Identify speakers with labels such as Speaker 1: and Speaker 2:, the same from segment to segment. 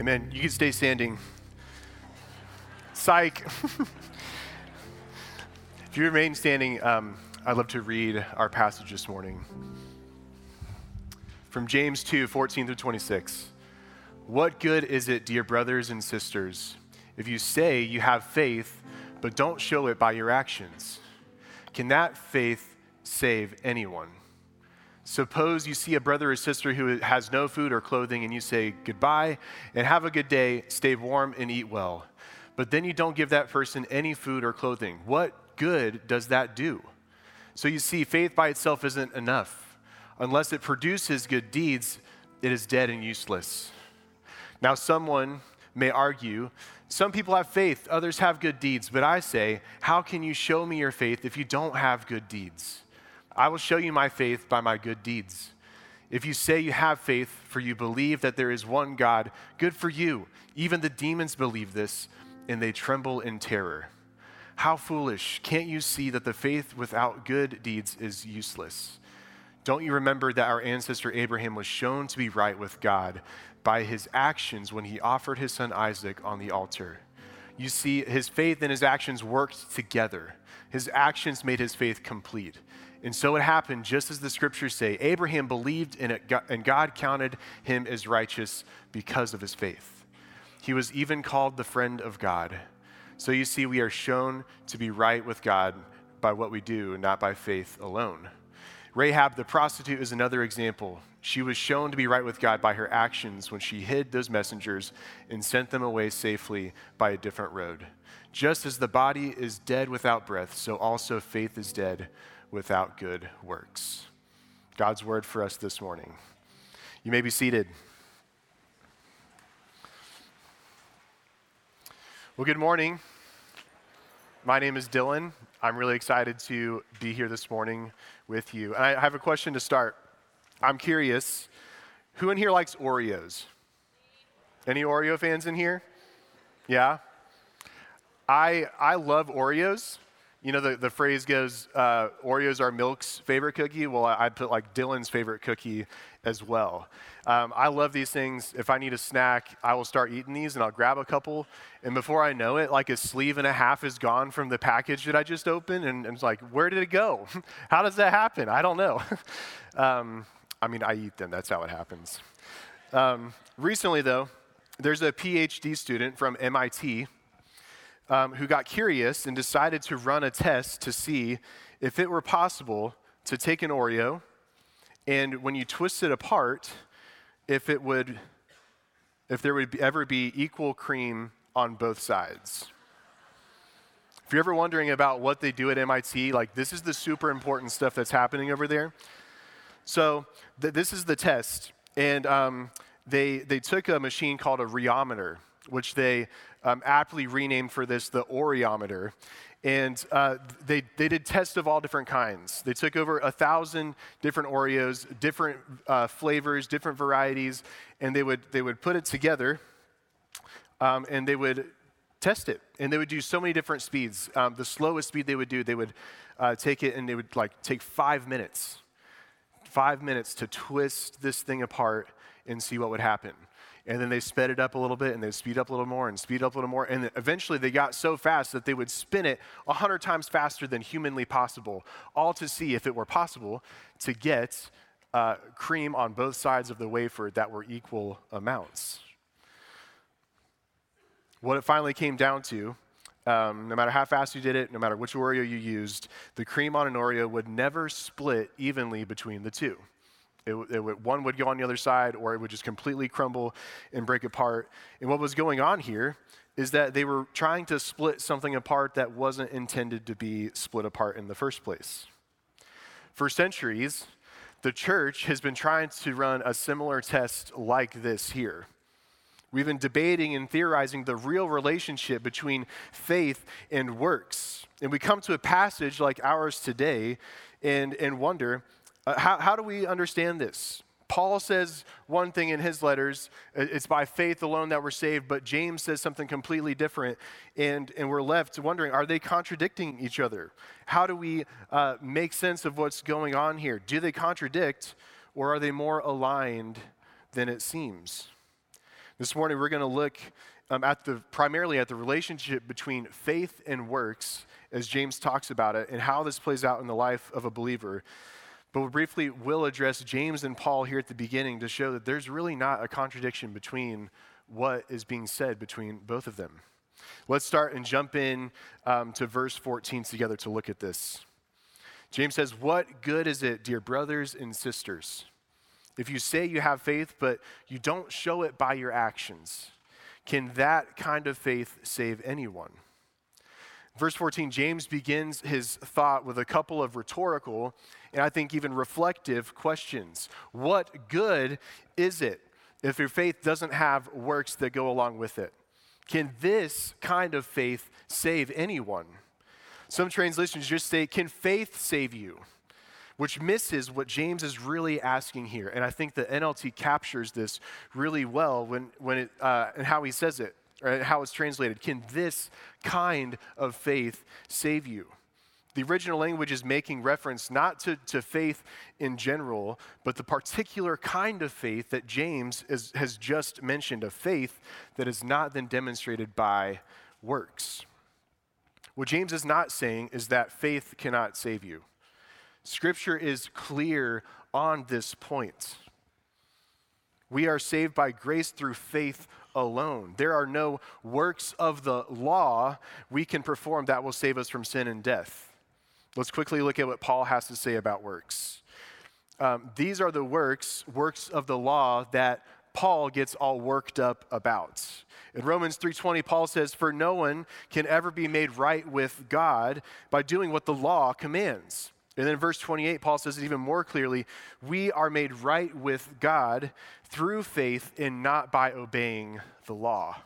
Speaker 1: Amen. You can stay standing. Psych. if you remain standing, um, I'd love to read our passage this morning from James 2 14 through 26. What good is it, dear brothers and sisters, if you say you have faith, but don't show it by your actions? Can that faith save anyone? Suppose you see a brother or sister who has no food or clothing, and you say, Goodbye and have a good day, stay warm and eat well. But then you don't give that person any food or clothing. What good does that do? So you see, faith by itself isn't enough. Unless it produces good deeds, it is dead and useless. Now, someone may argue, some people have faith, others have good deeds, but I say, how can you show me your faith if you don't have good deeds? I will show you my faith by my good deeds. If you say you have faith, for you believe that there is one God, good for you. Even the demons believe this, and they tremble in terror. How foolish! Can't you see that the faith without good deeds is useless? Don't you remember that our ancestor Abraham was shown to be right with God by his actions when he offered his son Isaac on the altar? You see, his faith and his actions worked together. His actions made his faith complete. And so it happened just as the scriptures say Abraham believed in it, and God counted him as righteous because of his faith. He was even called the friend of God. So you see, we are shown to be right with God by what we do, not by faith alone. Rahab the prostitute is another example. She was shown to be right with God by her actions when she hid those messengers and sent them away safely by a different road. Just as the body is dead without breath, so also faith is dead without good works. God's word for us this morning. You may be seated. Well, good morning. My name is Dylan. I'm really excited to be here this morning with you. And I have a question to start. I'm curious who in here likes Oreos? Any Oreo fans in here? Yeah? I, I love Oreos you know, the, the phrase goes, uh, Oreos are milk's favorite cookie. Well, I'd put like Dylan's favorite cookie as well. Um, I love these things. If I need a snack, I will start eating these and I'll grab a couple. And before I know it, like a sleeve and a half is gone from the package that I just opened. And, and it's like, where did it go? how does that happen? I don't know. um, I mean, I eat them. That's how it happens. Um, recently, though, there's a PhD student from MIT um, who got curious and decided to run a test to see if it were possible to take an Oreo and when you twist it apart, if it would, if there would ever be equal cream on both sides. If you're ever wondering about what they do at MIT, like this is the super important stuff that's happening over there. So th- this is the test, and um, they they took a machine called a rheometer, which they um, aptly renamed for this the Oreometer. And uh, they, they did tests of all different kinds. They took over a thousand different Oreos, different uh, flavors, different varieties, and they would, they would put it together um, and they would test it. And they would do so many different speeds. Um, the slowest speed they would do, they would uh, take it and they would like take five minutes, five minutes to twist this thing apart and see what would happen and then they sped it up a little bit and they'd speed up a little more and speed up a little more and eventually they got so fast that they would spin it 100 times faster than humanly possible all to see if it were possible to get uh, cream on both sides of the wafer that were equal amounts. What it finally came down to um, no matter how fast you did it no matter which oreo you used the cream on an oreo would never split evenly between the two it, it would, one would go on the other side, or it would just completely crumble and break apart. And what was going on here is that they were trying to split something apart that wasn't intended to be split apart in the first place. For centuries, the church has been trying to run a similar test like this here. We've been debating and theorizing the real relationship between faith and works. And we come to a passage like ours today and, and wonder uh, how, how do we understand this? Paul says one thing in his letters it's by faith alone that we're saved, but James says something completely different. And, and we're left wondering are they contradicting each other? How do we uh, make sense of what's going on here? Do they contradict, or are they more aligned than it seems? This morning, we're going to look um, at the, primarily at the relationship between faith and works, as James talks about it, and how this plays out in the life of a believer. But we briefly will address James and Paul here at the beginning to show that there's really not a contradiction between what is being said between both of them. Let's start and jump in um, to verse 14 together to look at this. James says, What good is it, dear brothers and sisters? If you say you have faith, but you don't show it by your actions, can that kind of faith save anyone? Verse 14, James begins his thought with a couple of rhetorical and I think even reflective questions. What good is it if your faith doesn't have works that go along with it? Can this kind of faith save anyone? Some translations just say, Can faith save you? which misses what James is really asking here. And I think the NLT captures this really well when, when it, uh, and how he says it, how it's translated. Can this kind of faith save you? The original language is making reference not to, to faith in general, but the particular kind of faith that James is, has just mentioned, a faith that is not then demonstrated by works. What James is not saying is that faith cannot save you. Scripture is clear on this point. We are saved by grace through faith alone. There are no works of the law we can perform that will save us from sin and death. Let's quickly look at what Paul has to say about works. Um, these are the works, works of the law that Paul gets all worked up about. In Romans 3:20 Paul says for no one can ever be made right with God by doing what the law commands. And then in verse 28, Paul says it even more clearly we are made right with God through faith and not by obeying the law.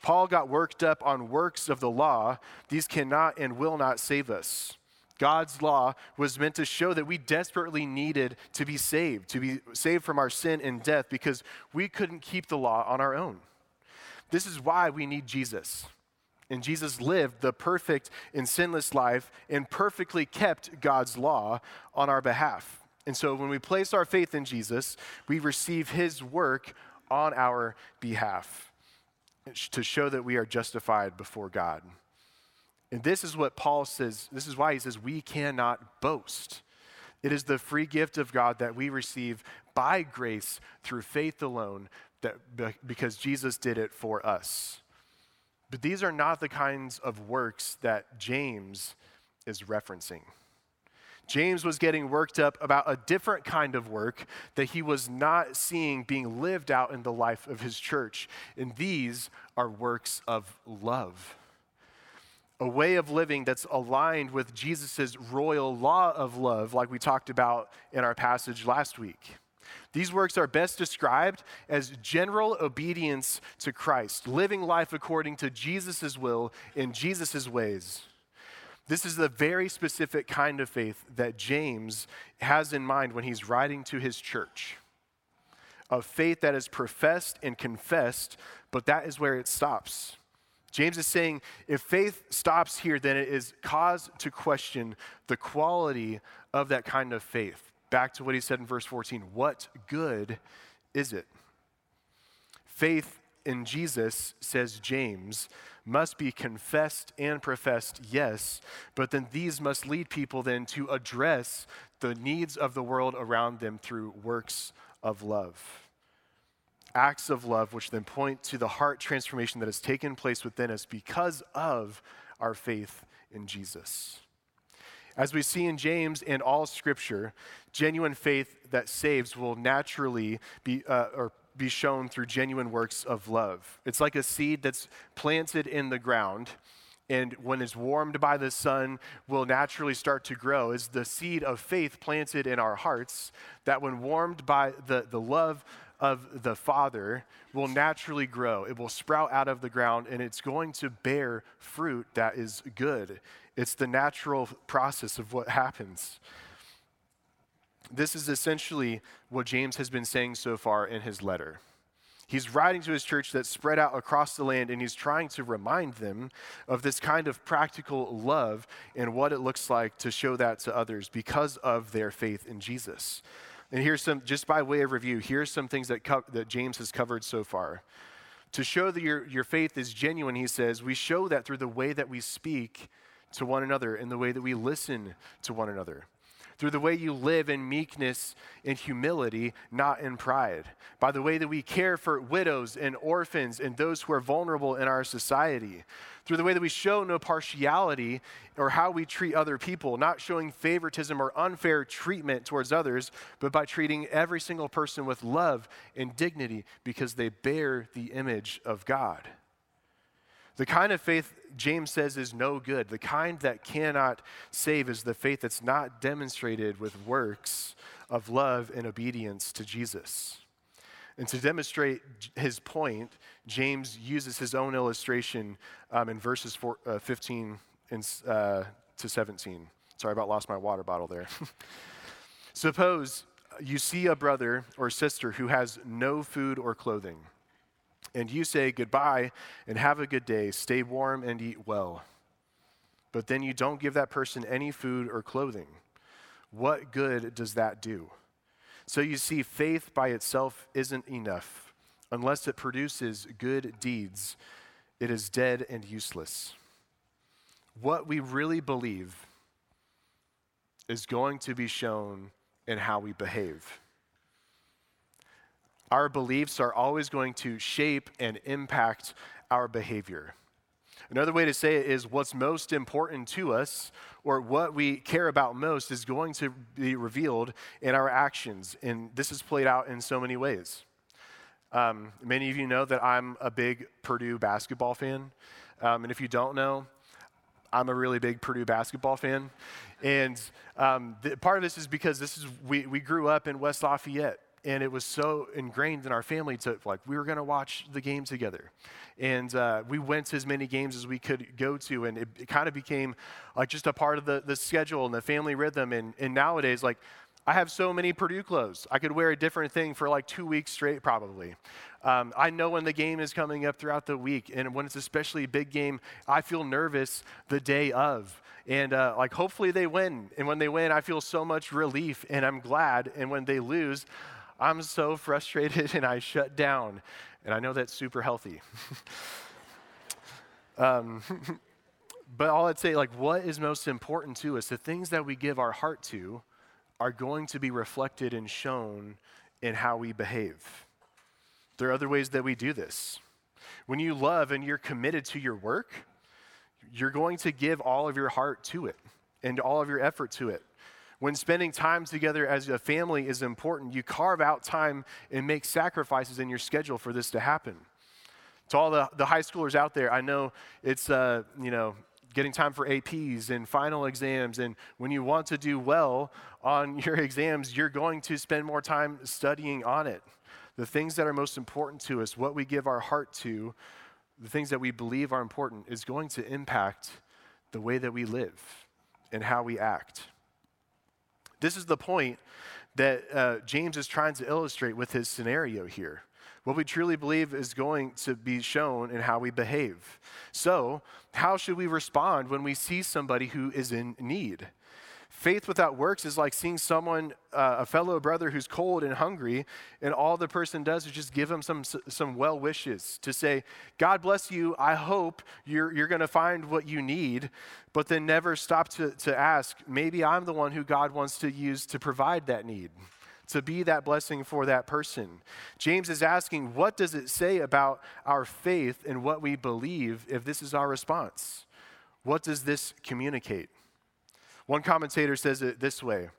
Speaker 1: Paul got worked up on works of the law. These cannot and will not save us. God's law was meant to show that we desperately needed to be saved, to be saved from our sin and death because we couldn't keep the law on our own. This is why we need Jesus. And Jesus lived the perfect and sinless life and perfectly kept God's law on our behalf. And so when we place our faith in Jesus, we receive his work on our behalf to show that we are justified before God. And this is what Paul says, this is why he says we cannot boast. It is the free gift of God that we receive by grace through faith alone that because Jesus did it for us. But these are not the kinds of works that James is referencing. James was getting worked up about a different kind of work that he was not seeing being lived out in the life of his church. And these are works of love. A way of living that's aligned with Jesus' royal law of love, like we talked about in our passage last week. These works are best described as general obedience to Christ, living life according to Jesus' will in Jesus' ways. This is the very specific kind of faith that James has in mind when he's writing to his church. A faith that is professed and confessed, but that is where it stops. James is saying if faith stops here, then it is cause to question the quality of that kind of faith back to what he said in verse 14 what good is it? Faith in Jesus, says James, must be confessed and professed, yes, but then these must lead people then to address the needs of the world around them through works of love. Acts of love, which then point to the heart transformation that has taken place within us because of our faith in Jesus. As we see in James and all scripture, genuine faith that saves will naturally be, uh, or be shown through genuine works of love. It's like a seed that's planted in the ground and when it's warmed by the sun will naturally start to grow is the seed of faith planted in our hearts that when warmed by the, the love of the father will naturally grow it will sprout out of the ground and it's going to bear fruit that is good it's the natural process of what happens. This is essentially what James has been saying so far in his letter. He's writing to his church that's spread out across the land, and he's trying to remind them of this kind of practical love and what it looks like to show that to others because of their faith in Jesus. And here's some, just by way of review, here's some things that, co- that James has covered so far. To show that your, your faith is genuine, he says, we show that through the way that we speak to one another and the way that we listen to one another through the way you live in meekness and humility, not in pride, by the way that we care for widows and orphans and those who are vulnerable in our society, through the way that we show no partiality or how we treat other people, not showing favoritism or unfair treatment towards others, but by treating every single person with love and dignity because they bear the image of God. The kind of faith James says is no good, the kind that cannot save, is the faith that's not demonstrated with works of love and obedience to Jesus. And to demonstrate his point, James uses his own illustration um, in verses four, uh, 15 and, uh, to 17. Sorry about lost my water bottle there. Suppose you see a brother or sister who has no food or clothing and you say goodbye and have a good day, stay warm and eat well. But then you don't give that person any food or clothing. What good does that do? So you see, faith by itself isn't enough. Unless it produces good deeds, it is dead and useless. What we really believe is going to be shown in how we behave our beliefs are always going to shape and impact our behavior. Another way to say it is what's most important to us or what we care about most is going to be revealed in our actions. And this is played out in so many ways. Um, many of you know that I'm a big Purdue basketball fan. Um, and if you don't know, I'm a really big Purdue basketball fan. And um, the, part of this is because this is we, we grew up in West Lafayette and it was so ingrained in our family to like we were going to watch the game together. And uh, we went to as many games as we could go to and it, it kind of became like just a part of the, the schedule and the family rhythm. And, and nowadays like i have so many purdue clothes. I could wear a different thing for like two weeks straight probably. Um, i know when the game is coming up throughout the week and when it's especially a big game i feel nervous the day of. And uh, like hopefully they win. And when they win i feel so much relief and i'm glad. And when they lose I'm so frustrated and I shut down. And I know that's super healthy. um, but all I'd say, like, what is most important to us, the things that we give our heart to, are going to be reflected and shown in how we behave. There are other ways that we do this. When you love and you're committed to your work, you're going to give all of your heart to it and all of your effort to it. When spending time together as a family is important, you carve out time and make sacrifices in your schedule for this to happen. To all the, the high schoolers out there, I know it's, uh, you know, getting time for APs and final exams. And when you want to do well on your exams, you're going to spend more time studying on it. The things that are most important to us, what we give our heart to, the things that we believe are important, is going to impact the way that we live and how we act. This is the point that uh, James is trying to illustrate with his scenario here. What we truly believe is going to be shown in how we behave. So, how should we respond when we see somebody who is in need? Faith without works is like seeing someone, uh, a fellow brother who's cold and hungry, and all the person does is just give him some, some well wishes to say, God bless you. I hope you're, you're going to find what you need, but then never stop to, to ask, maybe I'm the one who God wants to use to provide that need to be that blessing for that person. James is asking, what does it say about our faith and what we believe if this is our response? What does this communicate? One commentator says it this way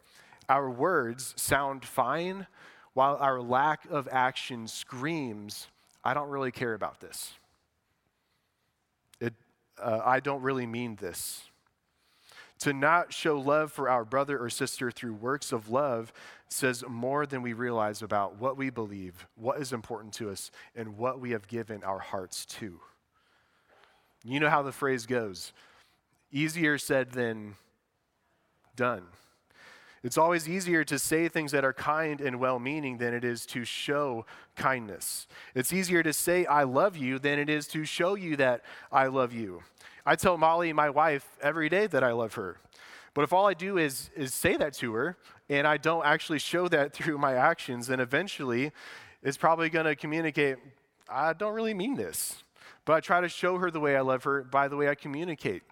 Speaker 1: Our words sound fine, while our lack of action screams, I don't really care about this. It, uh, I don't really mean this. To not show love for our brother or sister through works of love says more than we realize about what we believe, what is important to us, and what we have given our hearts to. You know how the phrase goes easier said than done. It's always easier to say things that are kind and well meaning than it is to show kindness. It's easier to say, I love you, than it is to show you that I love you. I tell Molly, my wife, every day that I love her. But if all I do is, is say that to her and I don't actually show that through my actions, then eventually it's probably going to communicate I don't really mean this. But I try to show her the way I love her by the way I communicate,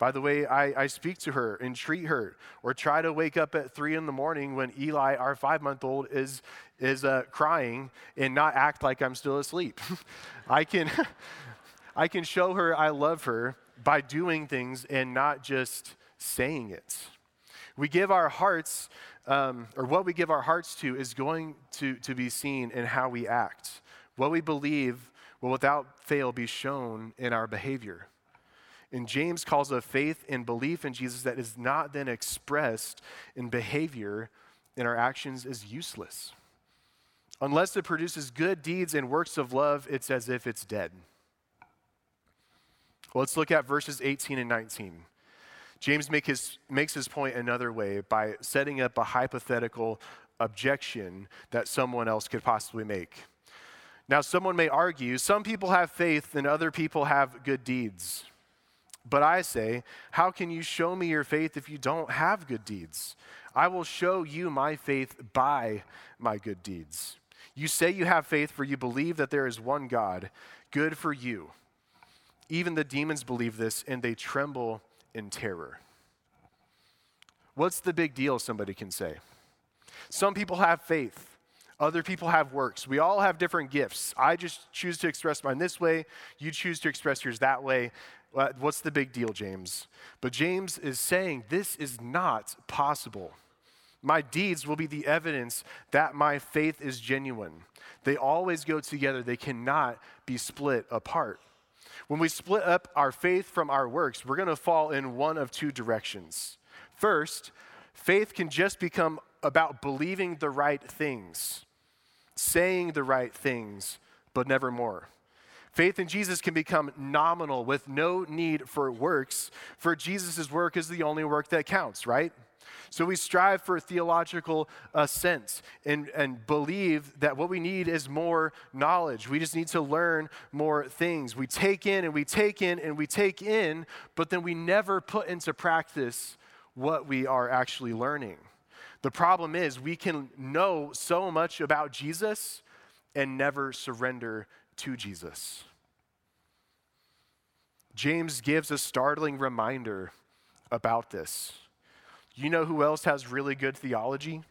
Speaker 1: by the way I, I speak to her and treat her, or try to wake up at three in the morning when Eli, our five month old, is, is uh, crying and not act like I'm still asleep. I, can, I can show her I love her by doing things and not just saying it. We give our hearts, um, or what we give our hearts to, is going to, to be seen in how we act. What we believe will without fail be shown in our behavior. And James calls a faith and belief in Jesus that is not then expressed in behavior in our actions is useless. Unless it produces good deeds and works of love, it's as if it's dead. Well, let's look at verses 18 and 19. James make his, makes his point another way by setting up a hypothetical objection that someone else could possibly make. Now, someone may argue some people have faith and other people have good deeds. But I say, how can you show me your faith if you don't have good deeds? I will show you my faith by my good deeds. You say you have faith for you believe that there is one God. Good for you. Even the demons believe this and they tremble in terror. What's the big deal, somebody can say? Some people have faith. Other people have works. We all have different gifts. I just choose to express mine this way. You choose to express yours that way. What's the big deal, James? But James is saying this is not possible. My deeds will be the evidence that my faith is genuine. They always go together, they cannot be split apart. When we split up our faith from our works, we're going to fall in one of two directions. First, faith can just become about believing the right things saying the right things, but never more. Faith in Jesus can become nominal with no need for works, for Jesus' work is the only work that counts, right? So we strive for theological uh, sense and, and believe that what we need is more knowledge. We just need to learn more things. We take in and we take in and we take in, but then we never put into practice what we are actually learning. The problem is, we can know so much about Jesus and never surrender to Jesus. James gives a startling reminder about this. You know who else has really good theology?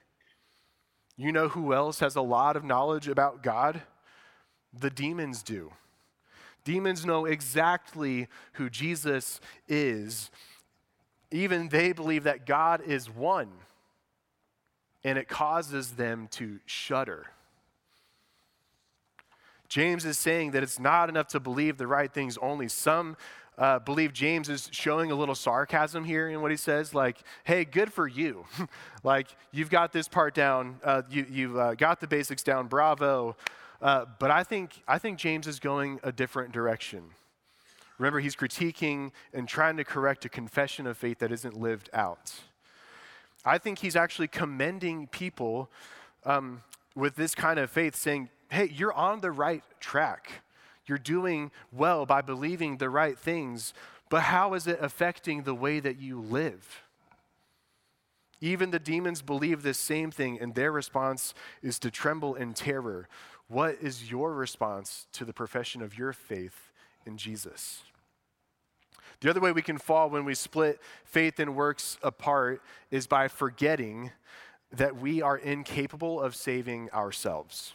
Speaker 1: You know who else has a lot of knowledge about God? The demons do. Demons know exactly who Jesus is. Even they believe that God is one and it causes them to shudder. James is saying that it's not enough to believe the right things only. Some uh, believe James is showing a little sarcasm here in what he says, like, hey, good for you. like, you've got this part down, uh, you, have uh, got the basics down, bravo. Uh, but I think, I think James is going a different direction. Remember, he's critiquing and trying to correct a confession of faith that isn't lived out. I think he's actually commending people um, with this kind of faith, saying, hey, you're on the right track. You're doing well by believing the right things, but how is it affecting the way that you live? Even the demons believe this same thing, and their response is to tremble in terror. What is your response to the profession of your faith in Jesus? The other way we can fall when we split faith and works apart is by forgetting that we are incapable of saving ourselves.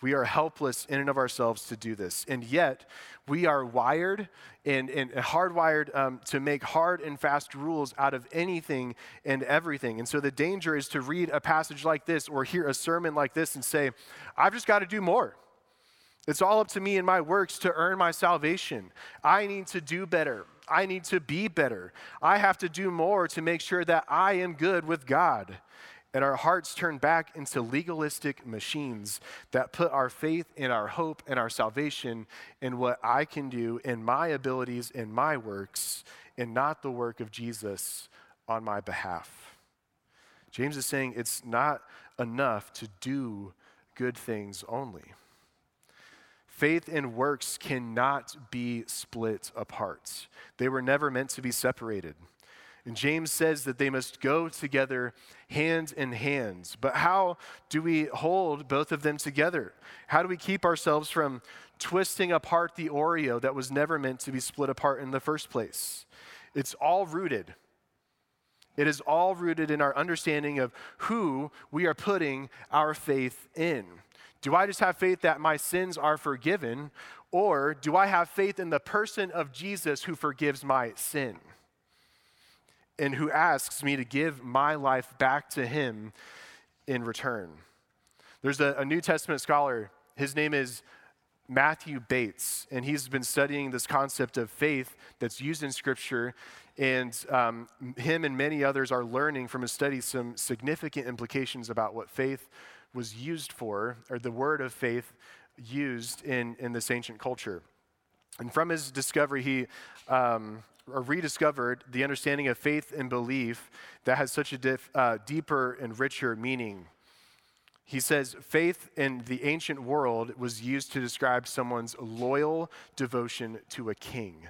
Speaker 1: We are helpless in and of ourselves to do this. And yet, we are wired and, and hardwired um, to make hard and fast rules out of anything and everything. And so, the danger is to read a passage like this or hear a sermon like this and say, I've just got to do more. It's all up to me and my works to earn my salvation. I need to do better. I need to be better. I have to do more to make sure that I am good with God. And our hearts turn back into legalistic machines that put our faith and our hope and our salvation in what I can do in my abilities and my works and not the work of Jesus on my behalf. James is saying it's not enough to do good things only. Faith and works cannot be split apart. They were never meant to be separated. And James says that they must go together hand in hand. But how do we hold both of them together? How do we keep ourselves from twisting apart the Oreo that was never meant to be split apart in the first place? It's all rooted. It is all rooted in our understanding of who we are putting our faith in. Do I just have faith that my sins are forgiven, or do I have faith in the person of Jesus who forgives my sin? And who asks me to give my life back to him in return. There's a, a, New Testament scholar, his name is Matthew Bates, and he's been studying this concept of faith that's used in Scripture. And um, him and many others are learning from his study some significant implications about what faith was used for, or the word of faith used in, in this ancient culture. And from his discovery, he um, rediscovered the understanding of faith and belief that has such a uh, deeper and richer meaning. He says faith in the ancient world was used to describe someone's loyal devotion to a king.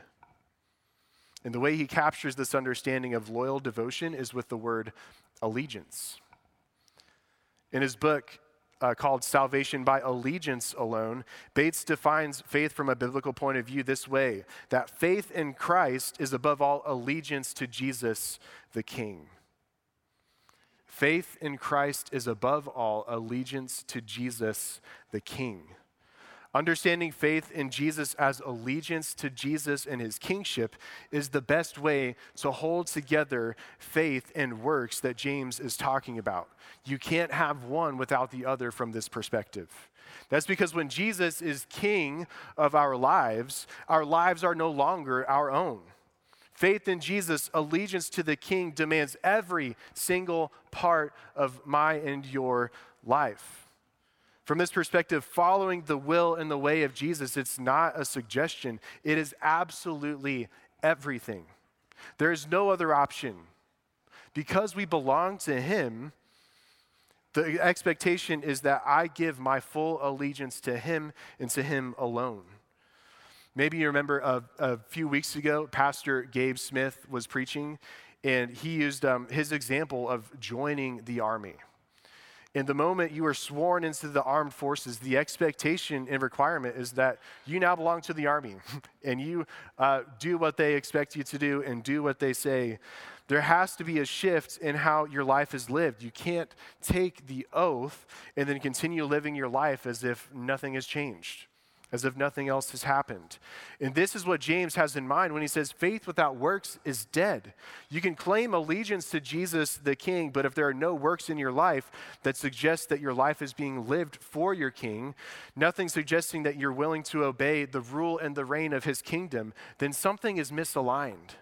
Speaker 1: And the way he captures this understanding of loyal devotion is with the word allegiance. In his book, uh, called Salvation by Allegiance Alone, Bates defines faith from a biblical point of view this way that faith in Christ is above all allegiance to Jesus the King. Faith in Christ is above all allegiance to Jesus the King. Understanding faith in Jesus as allegiance to Jesus and his kingship is the best way to hold together faith and works that James is talking about. You can't have one without the other from this perspective. That's because when Jesus is king of our lives, our lives are no longer our own. Faith in Jesus, allegiance to the king, demands every single part of my and your life. From this perspective, following the will and the way of Jesus, it's not a suggestion, it is absolutely everything. There is no other option. Because we belong to Him, the expectation is that I give my full allegiance to Him and to Him alone. Maybe you remember a, a few weeks ago, Pastor Gabe Smith was preaching, and he used um, his example of joining the army. In the moment you are sworn into the armed forces, the expectation and requirement is that you now belong to the army and you uh, do what they expect you to do and do what they say. There has to be a shift in how your life is lived. You can't take the oath and then continue living your life as if nothing has changed as if nothing else has happened. And this is what James has in mind when he says faith without works is dead. You can claim allegiance to Jesus the King, but if there are no works in your life that suggest that your life is being lived for your King, nothing suggesting that you're willing to obey the rule and the reign of his kingdom, then something is misaligned.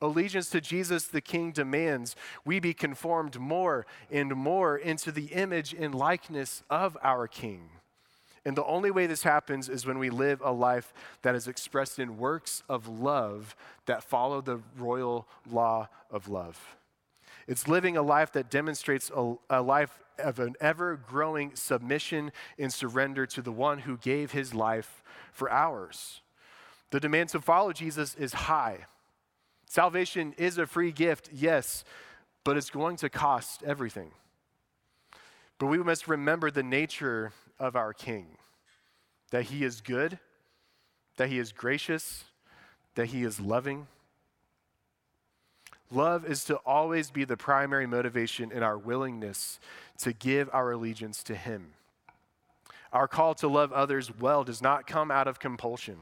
Speaker 1: Allegiance to Jesus the King demands we be conformed more and more into the image and likeness of our King. And the only way this happens is when we live a life that is expressed in works of love that follow the royal law of love. It's living a life that demonstrates a, a life of an ever growing submission and surrender to the one who gave his life for ours. The demand to follow Jesus is high. Salvation is a free gift, yes, but it's going to cost everything. But we must remember the nature of our King that he is good, that he is gracious, that he is loving. Love is to always be the primary motivation in our willingness to give our allegiance to him. Our call to love others well does not come out of compulsion.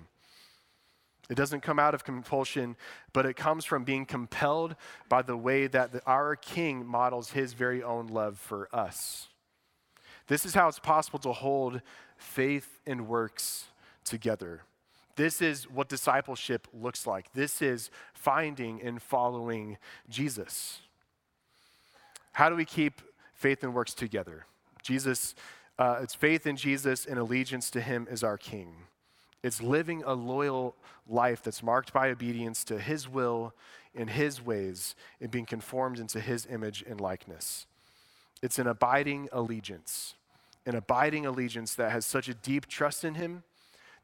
Speaker 1: It doesn't come out of compulsion, but it comes from being compelled by the way that the, our King models his very own love for us. This is how it's possible to hold faith and works together. This is what discipleship looks like. This is finding and following Jesus. How do we keep faith and works together? Jesus, uh, it's faith in Jesus and allegiance to Him as our King. It's living a loyal life that's marked by obedience to His will and His ways and being conformed into His image and likeness. It's an abiding allegiance, an abiding allegiance that has such a deep trust in Him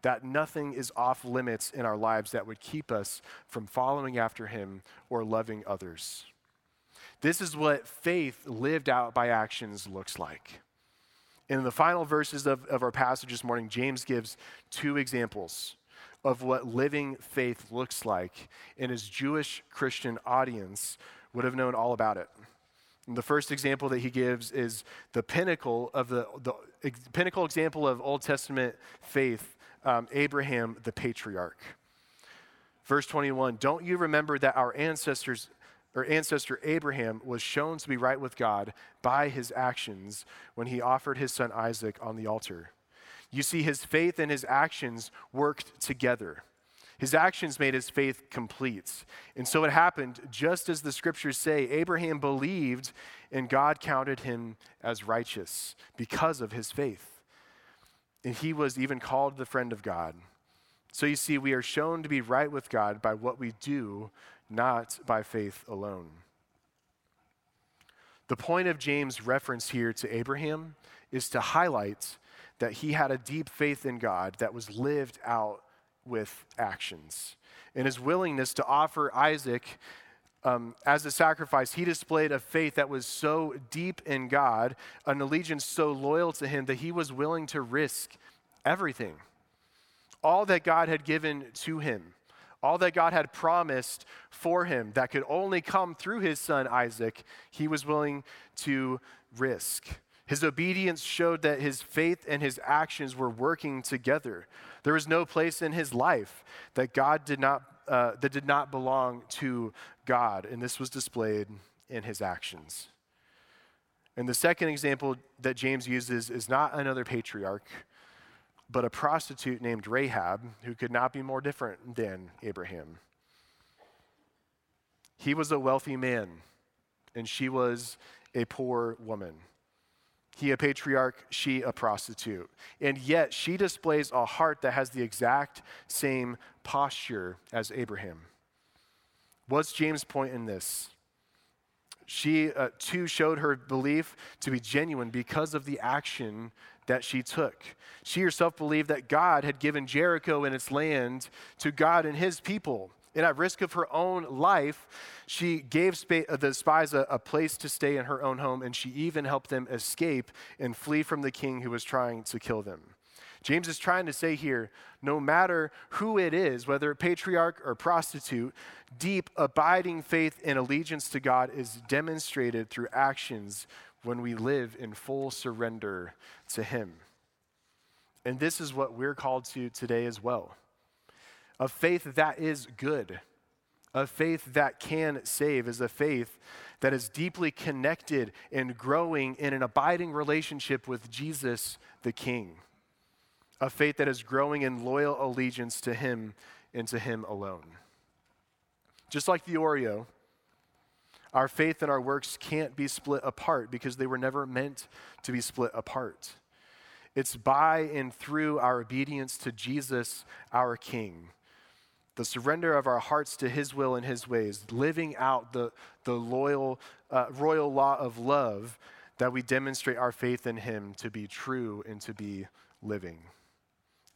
Speaker 1: that nothing is off limits in our lives that would keep us from following after him or loving others. This is what faith lived out by actions looks like. In the final verses of, of our passage this morning, James gives two examples of what living faith looks like, and his Jewish Christian audience would have known all about it. And the first example that he gives is the pinnacle of the, the ex- pinnacle example of Old Testament faith, um, Abraham the patriarch. Verse 21 Don't you remember that our ancestors or ancestor Abraham was shown to be right with God by his actions when he offered his son Isaac on the altar? You see, his faith and his actions worked together. His actions made his faith complete. And so it happened just as the scriptures say Abraham believed, and God counted him as righteous because of his faith. And he was even called the friend of God. So you see, we are shown to be right with God by what we do, not by faith alone. The point of James' reference here to Abraham is to highlight that he had a deep faith in God that was lived out with actions. In his willingness to offer Isaac um, as a sacrifice, he displayed a faith that was so deep in God, an allegiance so loyal to him that he was willing to risk everything. All that God had given to him, all that God had promised for him that could only come through his son Isaac, he was willing to risk. His obedience showed that his faith and his actions were working together. There was no place in his life that God did not uh, that did not belong to God, and this was displayed in his actions. And the second example that James uses is not another patriarch, but a prostitute named Rahab, who could not be more different than Abraham. He was a wealthy man, and she was a poor woman. He a patriarch, she a prostitute. And yet she displays a heart that has the exact same posture as Abraham. What's James' point in this? She uh, too showed her belief to be genuine because of the action that she took. She herself believed that God had given Jericho and its land to God and his people and at risk of her own life, she gave uh, the spies a, a place to stay in her own home, and she even helped them escape and flee from the king who was trying to kill them. James is trying to say here no matter who it is, whether patriarch or prostitute, deep, abiding faith and allegiance to God is demonstrated through actions when we live in full surrender to Him. And this is what we're called to today as well a faith that is good, a faith that can save, is a faith that is deeply connected and growing in an abiding relationship with Jesus the King. A faith that is growing in loyal allegiance to Him and to Him alone. Just like the Oreo, our faith and our works can't be split apart because they were never meant to be split apart. It's by and through our obedience to Jesus, our King, the surrender of our hearts to His will and His ways, living out the, the loyal, uh, royal law of love, that we demonstrate our faith in Him to be true and to be living.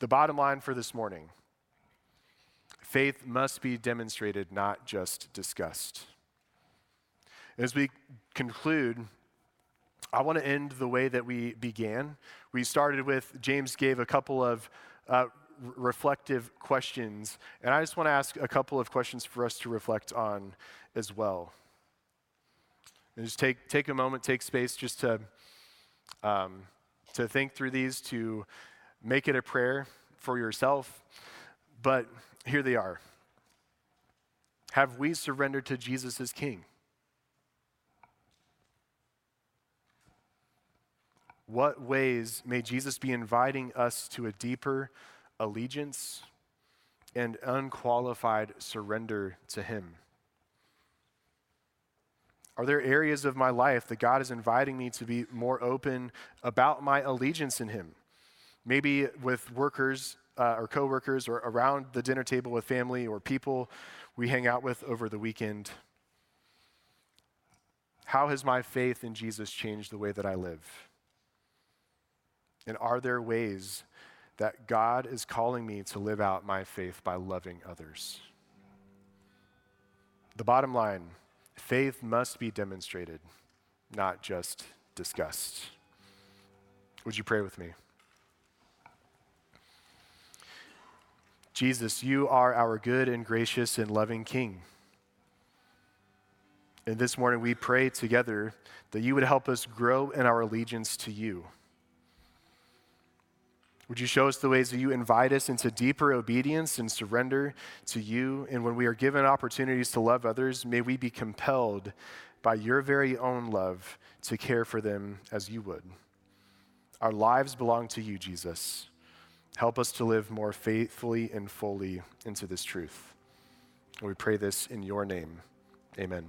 Speaker 1: The bottom line for this morning faith must be demonstrated, not just discussed. As we conclude, I want to end the way that we began. We started with James gave a couple of uh, reflective questions. And I just want to ask a couple of questions for us to reflect on as well. And just take, take a moment, take space just to, um, to think through these, to make it a prayer for yourself. But here they are Have we surrendered to Jesus as King? What ways may Jesus be inviting us to a deeper allegiance and unqualified surrender to Him? Are there areas of my life that God is inviting me to be more open about my allegiance in Him? Maybe with workers uh, or coworkers or around the dinner table with family or people we hang out with over the weekend. How has my faith in Jesus changed the way that I live? And are there ways that God is calling me to live out my faith by loving others. The bottom line faith must be demonstrated, not just discussed. Would you pray with me? Jesus, you are our good and gracious and loving King. And this morning we pray together that you would help us grow in our allegiance to you. Would you show us the ways that you invite us into deeper obedience and surrender to you? And when we are given opportunities to love others, may we be compelled by your very own love to care for them as you would. Our lives belong to you, Jesus. Help us to live more faithfully and fully into this truth. We pray this in your name. Amen.